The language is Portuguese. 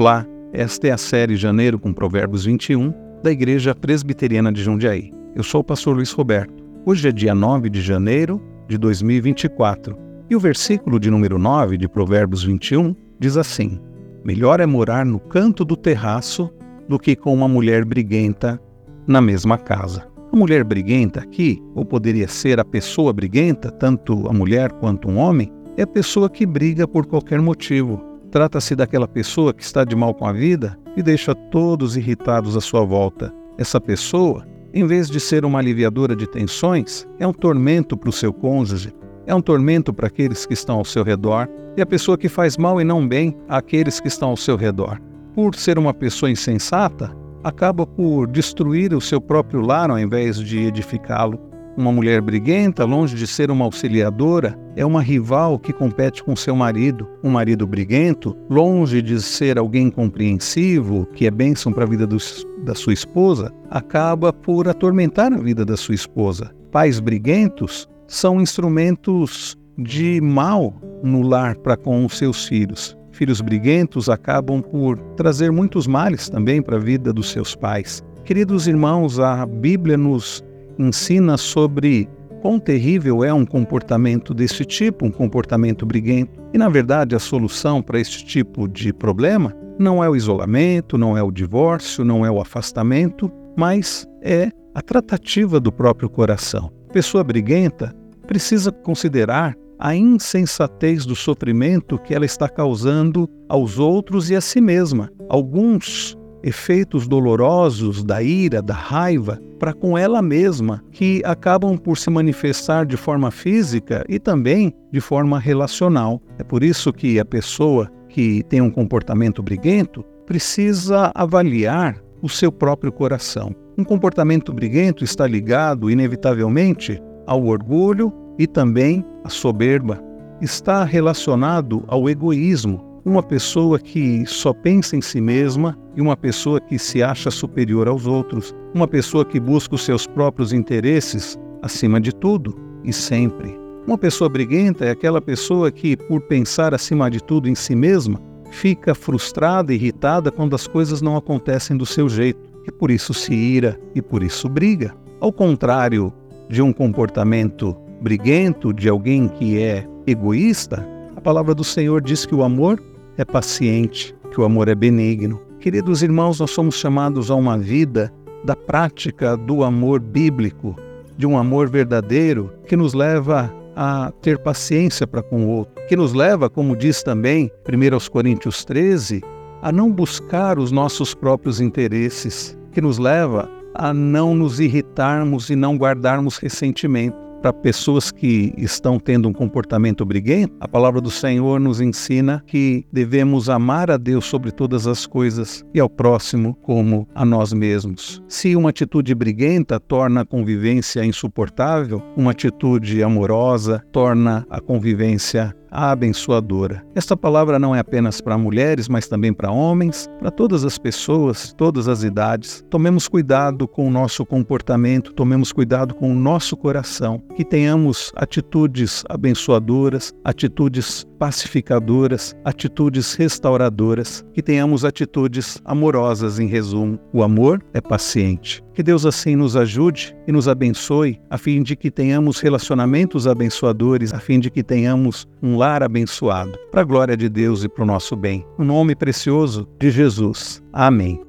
Olá, esta é a série Janeiro com Provérbios 21 da Igreja Presbiteriana de Jundiaí. Eu sou o pastor Luiz Roberto. Hoje é dia 9 de janeiro de 2024 e o versículo de número 9 de Provérbios 21 diz assim: Melhor é morar no canto do terraço do que com uma mulher briguenta na mesma casa. A mulher briguenta aqui, ou poderia ser a pessoa briguenta, tanto a mulher quanto um homem, é a pessoa que briga por qualquer motivo, Trata-se daquela pessoa que está de mal com a vida e deixa todos irritados à sua volta. Essa pessoa, em vez de ser uma aliviadora de tensões, é um tormento para o seu cônjuge, é um tormento para aqueles que estão ao seu redor e a pessoa que faz mal e não bem àqueles que estão ao seu redor. Por ser uma pessoa insensata, acaba por destruir o seu próprio lar ao invés de edificá-lo. Uma mulher briguenta, longe de ser uma auxiliadora, é uma rival que compete com seu marido. Um marido briguento, longe de ser alguém compreensivo, que é bênção para a vida da sua esposa, acaba por atormentar a vida da sua esposa. Pais briguentos são instrumentos de mal no lar para com os seus filhos. Filhos briguentos acabam por trazer muitos males também para a vida dos seus pais. Queridos irmãos, a Bíblia nos ensina sobre quão terrível é um comportamento desse tipo, um comportamento briguento. E, na verdade, a solução para este tipo de problema não é o isolamento, não é o divórcio, não é o afastamento, mas é a tratativa do próprio coração. Pessoa briguenta precisa considerar a insensatez do sofrimento que ela está causando aos outros e a si mesma. Alguns efeitos dolorosos da ira, da raiva, para com ela mesma, que acabam por se manifestar de forma física e também de forma relacional. É por isso que a pessoa que tem um comportamento briguento precisa avaliar o seu próprio coração. Um comportamento briguento está ligado, inevitavelmente, ao orgulho e também à soberba. Está relacionado ao egoísmo, uma pessoa que só pensa em si mesma e uma pessoa que se acha superior aos outros, uma pessoa que busca os seus próprios interesses acima de tudo e sempre. Uma pessoa briguenta é aquela pessoa que, por pensar acima de tudo em si mesma, fica frustrada e irritada quando as coisas não acontecem do seu jeito e por isso se ira e por isso briga. Ao contrário de um comportamento briguento de alguém que é egoísta, a palavra do Senhor diz que o amor é paciente, que o amor é benigno. Queridos irmãos, nós somos chamados a uma vida da prática do amor bíblico, de um amor verdadeiro que nos leva a ter paciência para com o outro, que nos leva, como diz também 1 Coríntios 13, a não buscar os nossos próprios interesses, que nos leva a não nos irritarmos e não guardarmos ressentimento para pessoas que estão tendo um comportamento briguento, a palavra do Senhor nos ensina que devemos amar a Deus sobre todas as coisas e ao próximo como a nós mesmos. Se uma atitude briguenta torna a convivência insuportável, uma atitude amorosa torna a convivência abençoadora. Esta palavra não é apenas para mulheres, mas também para homens, para todas as pessoas, todas as idades. Tomemos cuidado com o nosso comportamento, tomemos cuidado com o nosso coração, que tenhamos atitudes abençoadoras, atitudes pacificadoras, atitudes restauradoras, que tenhamos atitudes amorosas, em resumo. O amor é paciente. Que Deus assim nos ajude e nos abençoe, a fim de que tenhamos relacionamentos abençoadores, a fim de que tenhamos um lar abençoado, para a glória de Deus e para o nosso bem. O nome precioso de Jesus. Amém.